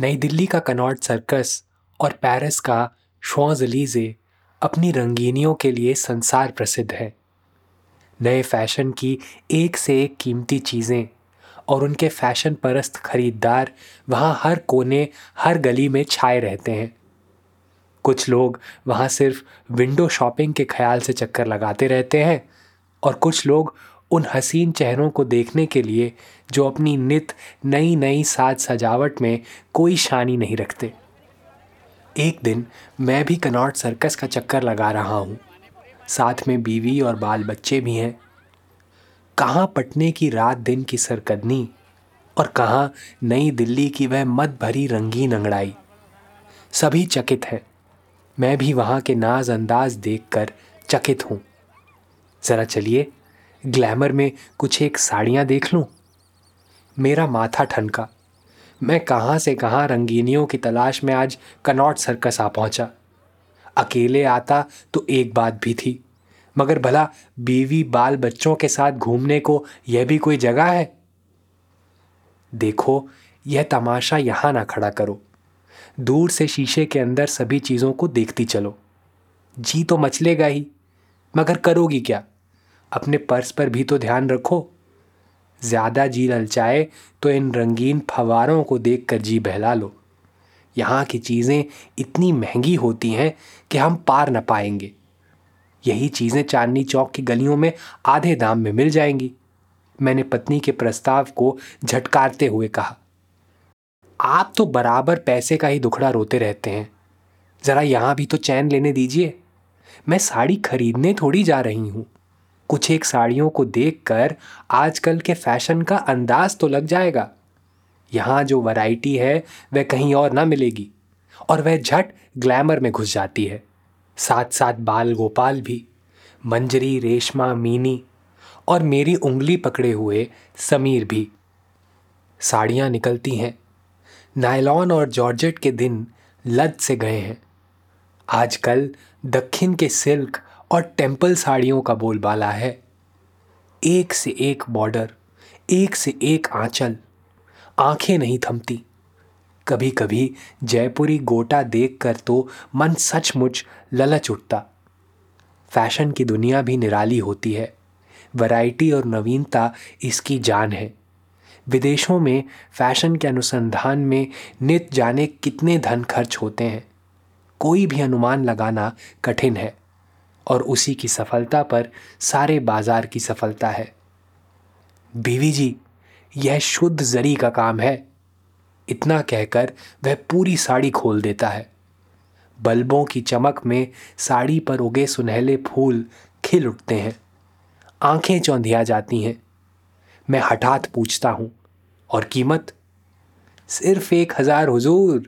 नई दिल्ली का Connaught circus और पेरिस का शोजलीजे अपनी रंगीनियों के लिए संसार प्रसिद्ध है। नए फ़ैशन की एक से एक कीमती चीज़ें और उनके फ़ैशन परस्त खरीदार वहाँ हर कोने, हर गली में छाए रहते हैं। कुछ लोग वहाँ सिर्फ़ विंडो शॉपिंग के ख्याल से चक्कर लगाते रहते हैं और कुछ लोग उन हसीन चेहरों को देखने के लिए जो अपनी नित नई नई साज सजावट में कोई शानी नहीं रखते। एक दिन मैं भी कनॉट सर्कस का चक्कर लगा रहा हूँ। साथ में बीवी और बाल बच्चे भी हैं। कहाँ पटने की रात दिन की सरकदनी और कहाँ नई दिल्ली की वह मत भरी रंगीन अंगड़ाई। सभी चकित हैं। मैं भी वहाँ के नाज अंदाज देखकर चकित हूँ। ज़रा चलिए ग्लैमर में कुछ एक साड़ियाँ देख लूँ? मेरा माथा ठनका। मैं कहाँ से कहाँ रंगीनियों की तलाश में आज कनॉट सर्कस आ पहुँचा। अकेले आता तो एक बात भी थी, मगर भला बीवी बाल बच्चों के साथ घूमने को यह भी कोई जगह है? देखो, यह तमाशा यहाँ ना खड़ा करो। दूर से शीशे के अंदर सभी चीज़ों को देखती चलो। जी तो मचलेगा ही, मगर करोगी क्या? अपने पर्स पर भी तो ध्यान रखो। ज़्यादा जी ललचाए तो इन रंगीन फवारों को देखकर जी बहला लो। यहाँ की चीज़ें इतनी महँगी होती हैं कि हम पार न पाएँगे। यही चीज़ें चांदनी चौक की गलियों में आधे दाम में मिल जाएँगी। मैंने पत्नी के प्रस्ताव को झटकारते हुए कहा। आप तो बराबर पैसे का ही दुखड़ा रोते रहते हैं। ज़रा यहाँ भी तो चैन लेने दीजिए। मैं साड़ी खरीदने थोड़ी जा रही हूँ। कुछ एक साड़ियों को देखकर आजकल के फ़ैशन का अंदाज तो लग जाएगा। यहाँ जो वैरायटी है, वह कहीं और ना मिलेगी और वह झट ग्लैमर में घुस जाती है। साथ साथ बाल गोपाल भी, मंजरी, रेशमा, मीनी और मेरी उंगली पकड़े हुए समीर भी। साड़ियाँ निकलती हैं। नायलॉन और जॉर्जेट के दिन लद से गए हैं। आजकल दक्षिण के सिल्क और टेंपल साड़ियों का बोलबाला है। एक से एक बॉर्डर, एक से एक आंचल, आँखें नहीं थमती। कभी कभी जयपुरी गोटा देखकर तो मन सचमुच ललच उठता। फ़ैशन की दुनिया भी निराली होती है। वैरायटी और नवीनता इसकी जान है। विदेशों में फ़ैशन के अनुसंधान में नित जाने कितने धन खर्च होते हैं। कोई भी अनुमान लगाना कठिन है। और उसी की सफलता पर सारे बाज़ार की सफलता है। बीवी जी, यह शुद्ध जरी का काम है। इतना कहकर वह पूरी साड़ी खोल देता है। बल्बों की चमक में साड़ी पर उगे सुनहले फूल खिल उठते हैं। आँखें चौंधिया जाती हैं। मैं हठात पूछता हूँ, और कीमत? सिर्फ़ एक हज़ार, हुजूर.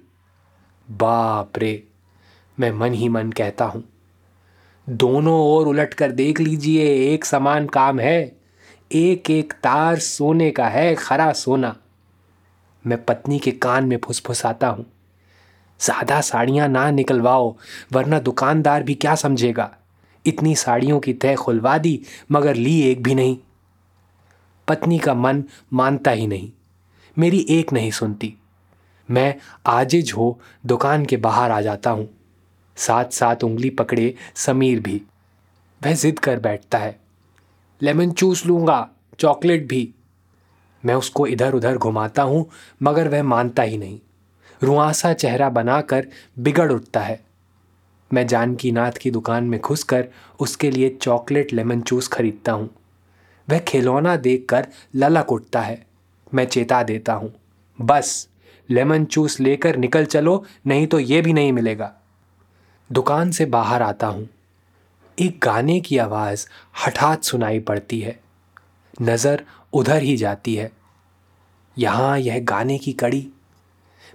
बाप रे! मैं मन ही मन कहता हूँ दोनों ओर उलट कर देख लीजिए, एक समान काम है। एक एक तार सोने का है, खरा सोना। मैं पत्नी के कान में फुसफुसाता हूँ। सादा साड़ियाँ ना निकलवाओ, वरना दुकानदार भी क्या समझेगा? इतनी साड़ियों की तय खुलवा दी, मगर ली एक भी नहीं। पत्नी का मन मानता ही नहीं। मेरी एक नहीं सुनती। मैं आजिज हो दुकान के बाहर आ जाता हूँ। साथ साथ उंगली पकड़े समीर भी। वह जिद कर बैठता है। लेमन चूस लूँगा, चॉकलेट भी। मैं उसको इधर उधर घुमाता हूँ, मगर वह मानता ही नहीं। रुआसा चेहरा बनाकर बिगड़ उठता है। मैं जानकी नाथ की दुकान में घुसकर उसके लिए चॉकलेट लेमन चूस खरीदता हूँ। वह खिलौना देखकर ललक उठता है। मैं चेता देता हूँ, बस, लेमन चूस लेकर निकल चलो, नहीं तो ये भी नहीं मिलेगा। दुकान से बाहर आता हूँ। एक गाने की आवाज़ हठात सुनाई पड़ती है। नज़र उधर ही जाती है। यहाँ यह गाने की कड़ी।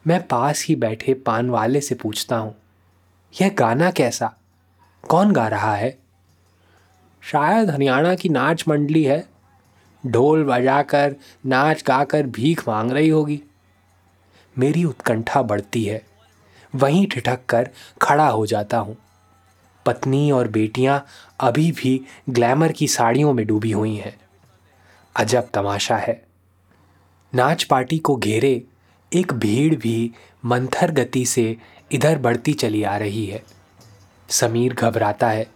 मैं पास ही बैठे पान वाले से पूछता हूँ, यह गाना कैसा? कौन गा रहा है? शायद हरियाणा की नाच मंडली है। ढोल बजाकर, नाच गाकर भीख मांग रही होगी। मेरी उत्कंठा बढ़ती है। वहीं ठिठक कर खड़ा हो जाता हूँ। पत्नी और बेटियाँ अभी भी ग्लैमर की साड़ियों में डूबी हुई हैं। अजब तमाशा है। नाच पार्टी को घेरे एक भीड़ भी मंथर गति से इधर बढ़ती चली आ रही है। समीर घबराता है।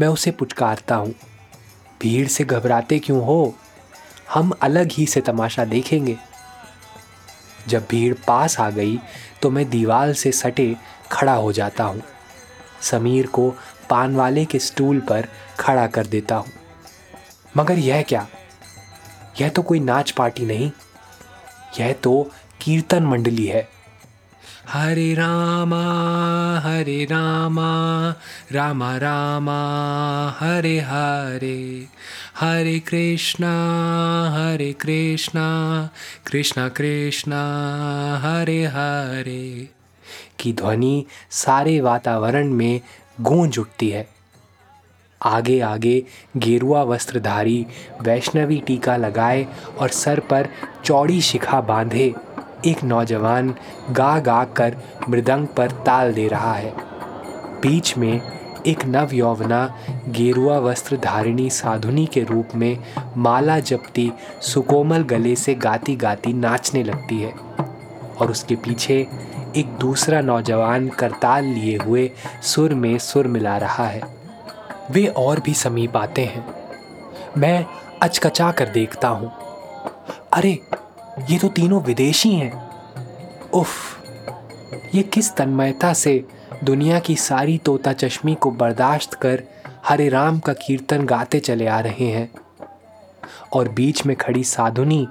मैं उसे पुचकारता हूँ। भीड़ से घबराते क्यों हो? हम अलग ही से तमाशा देखेंगे। जब भीड़ पास आ गई तो मैं दीवार से सटे खड़ा हो जाता हूँ। समीर को पान वाले के स्टूल पर खड़ा कर देता हूँ। मगर यह क्या? यह तो कोई नाच पार्टी नहीं। यह तो कीर्तन मंडली है। हरे रामा हरे रामा रामा रामा, हरे हरे। हरे कृष्णा हरे कृष्णा कृष्णा कृष्णा, हरे हरे। की ध्वनि सारे वातावरण में गूंज उठती है। आगे आगे गेरुआ वस्त्रधारी वैष्णवी टीका लगाए और सर पर चौड़ी शिखा बांधे। एक नौजवान गा गा कर मृदंग पर ताल दे रहा है। बीच में एक नव यौवना गेरुआ वस्त्र धारिणी साधुनी के रूप में माला जपती सुकोमल गले से गाती गाती नाचने लगती है और उसके पीछे एक दूसरा नौजवान करताल लिए हुए सुर में सुर मिला रहा है। वे और भी समीप आते हैं। मैं अचकचा कर देखता हूँ। अरे ये तो तीनों विदेशी हैं। उफ, ये किस तन्मयता से दुनिया की सारी तोता चश्मी को बर्दाश्त कर हरे राम का कीर्तन गाते चले आ रहे हैं। और बीच में खड़ी साधुनी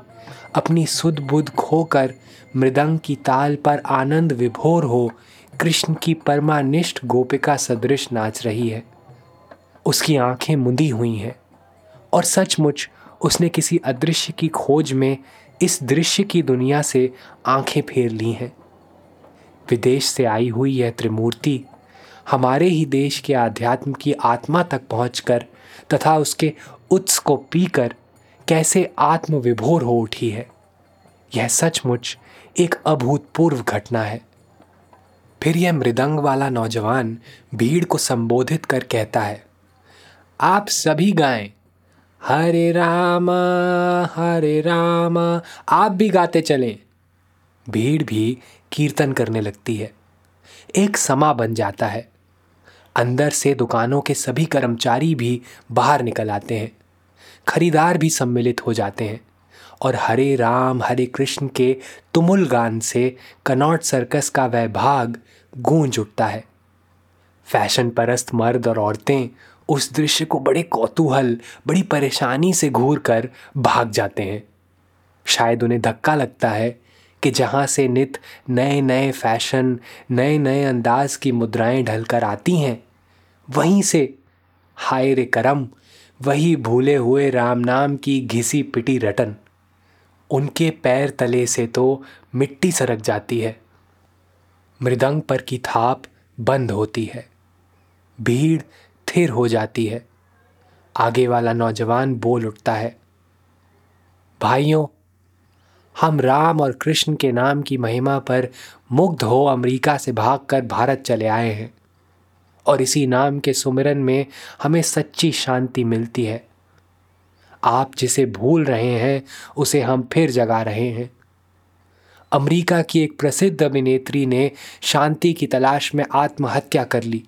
अपनी सुध बुध खोकर मृदंग की ताल पर आनंद विभोर हो कृष्ण की परमानिष्ठ गोपिका सदृश नाच रही है। उसकी आँखें मुंदी हुई हैं और सचमुच उसने किसी अदृश्य की खोज में इस दृश्य की दुनिया से आँखें फेर ली हैं। विदेश से आई हुई यह त्रिमूर्ति हमारे ही देश के आध्यात्म की आत्मा तक पहुंचकर तथा उसके उत्स को पीकर कैसे आत्मविभोर हो उठी है। यह सचमुच एक अभूतपूर्व घटना है। फिर यह मृदंग वाला नौजवान भीड़ को संबोधित कर कहता है, आप सभी गाएँ हरे रामा हरे रामा। आप भी गाते चलें। भीड़ भी कीर्तन करने लगती है। एक समा बन जाता है। अंदर से दुकानों के सभी कर्मचारी भी बाहर निकल आते हैं। खरीदार भी सम्मिलित हो जाते हैं। और हरे राम, हरे कृष्ण के तुमुल गान से कनौट सर्कस का वह भाग गूंज उठता है। फ़ैशन परस्त मर्द और औरतें उस दृश्य को बड़े कौतूहल, बड़ी परेशानी से घूर कर भाग जाते हैं। शायद उन्हें धक्का लगता है कि जहाँ से नित नए नए फ़ैशन नए नए अंदाज की मुद्राएँ ढलकर आती हैं, वहीं से हाय रे करम, वही भूले हुए राम नाम की घिसी पिटी रटन, उनके पैर तले से तो मिट्टी सरक जाती है। मृदंग पर की थाप बंद होती है। भीड़ थिर हो जाती है। आगे वाला नौजवान बोल उठता है, भाइयों, हम राम और कृष्ण के नाम की महिमा पर मुग्ध हो अमेरिका से भागकर भारत चले आए हैं और इसी नाम के सुमिरन में हमें सच्ची शांति मिलती है। आप जिसे भूल रहे हैं, उसे हम फिर जगा रहे हैं। अमेरिका की एक प्रसिद्ध अभिनेत्री ने शांति की तलाश में आत्महत्या कर ली।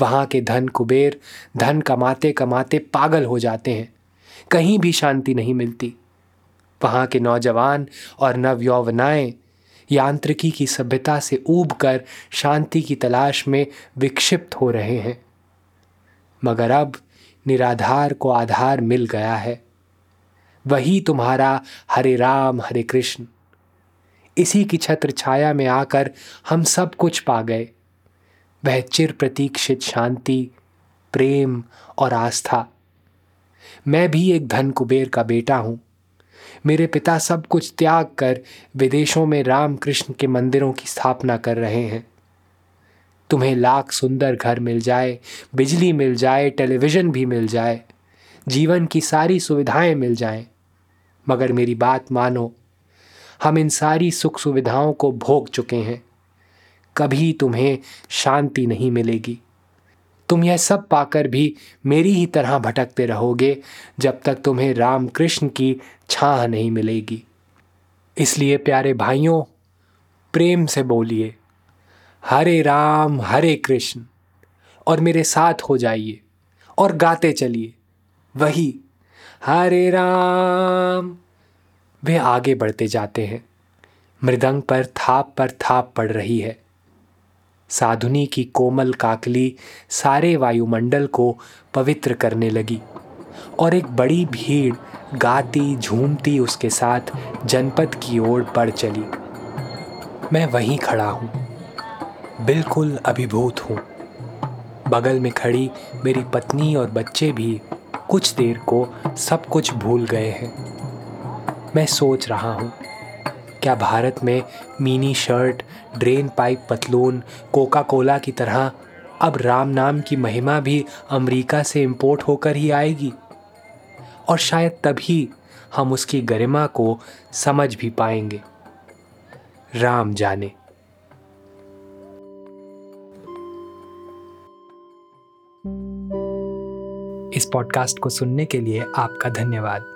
वहाँ के धन कुबेर, धन कमाते कमाते पागल हो जाते हैं। कहीं भी शांति नहीं मिलती। वहाँ के नौजवान और नवयौवनाएँ यांत्रिकी की सभ्यता से ऊब कर शांति की तलाश में विक्षिप्त हो रहे हैं। मगर अब निराधार को आधार मिल गया है। वही तुम्हारा हरे राम, हरे कृष्ण। इसी की छत्र छाया में आकर हम सब कुछ पा गए। वह चिर प्रतीक्षित शांति प्रेम और आस्था। मैं भी एक धन कुबेर का बेटा हूँ। मेरे पिता सब कुछ त्याग कर विदेशों में राम कृष्ण के मंदिरों की स्थापना कर रहे हैं। तुम्हें लाख सुंदर घर मिल जाए बिजली मिल जाए टेलीविज़न भी मिल जाए जीवन की सारी सुविधाएँ मिल जाएँ, मगर मेरी बात मानो हम इन सारी सुख सुविधाओं को भोग चुके हैं। कभी तुम्हें शांति नहीं मिलेगी। तुम यह सब पाकर भी मेरी ही तरह भटकते रहोगे, जब तक तुम्हें राम कृष्ण की छाह नहीं मिलेगी। इसलिए प्यारे भाइयों, प्रेम से बोलिए, हरे राम, हरे कृष्ण, और मेरे साथ हो जाइए, और गाते चलिए, वही, हरे राम। वे आगे बढ़ते जाते हैं। मृदंग पर थाप पर थाप पड़ रही है। साधुनी की कोमल काकली सारे वायुमंडल को पवित्र करने लगी और एक बड़ी भीड़ गाती, झूमती उसके साथ जनपद की ओर बढ़ चली। मैं वहीं खड़ा हूँ। बिल्कुल अभिभूत हूँ। बगल में खड़ी मेरी पत्नी और बच्चे भी कुछ देर को सब कुछ भूल गए हैं। मैं सोच रहा हूँ क्या भारत में मिनी शर्ट, ड्रेन पाइप पतलून कोका कोला की तरह अब राम नाम की महिमा भी अमेरिका से इंपोर्ट होकर ही आएगी? और शायद तभी हम उसकी गरिमा को समझ भी पाएँगे। राम जाने। इस पॉडकास्ट को सुनने के लिए आपका धन्यवाद।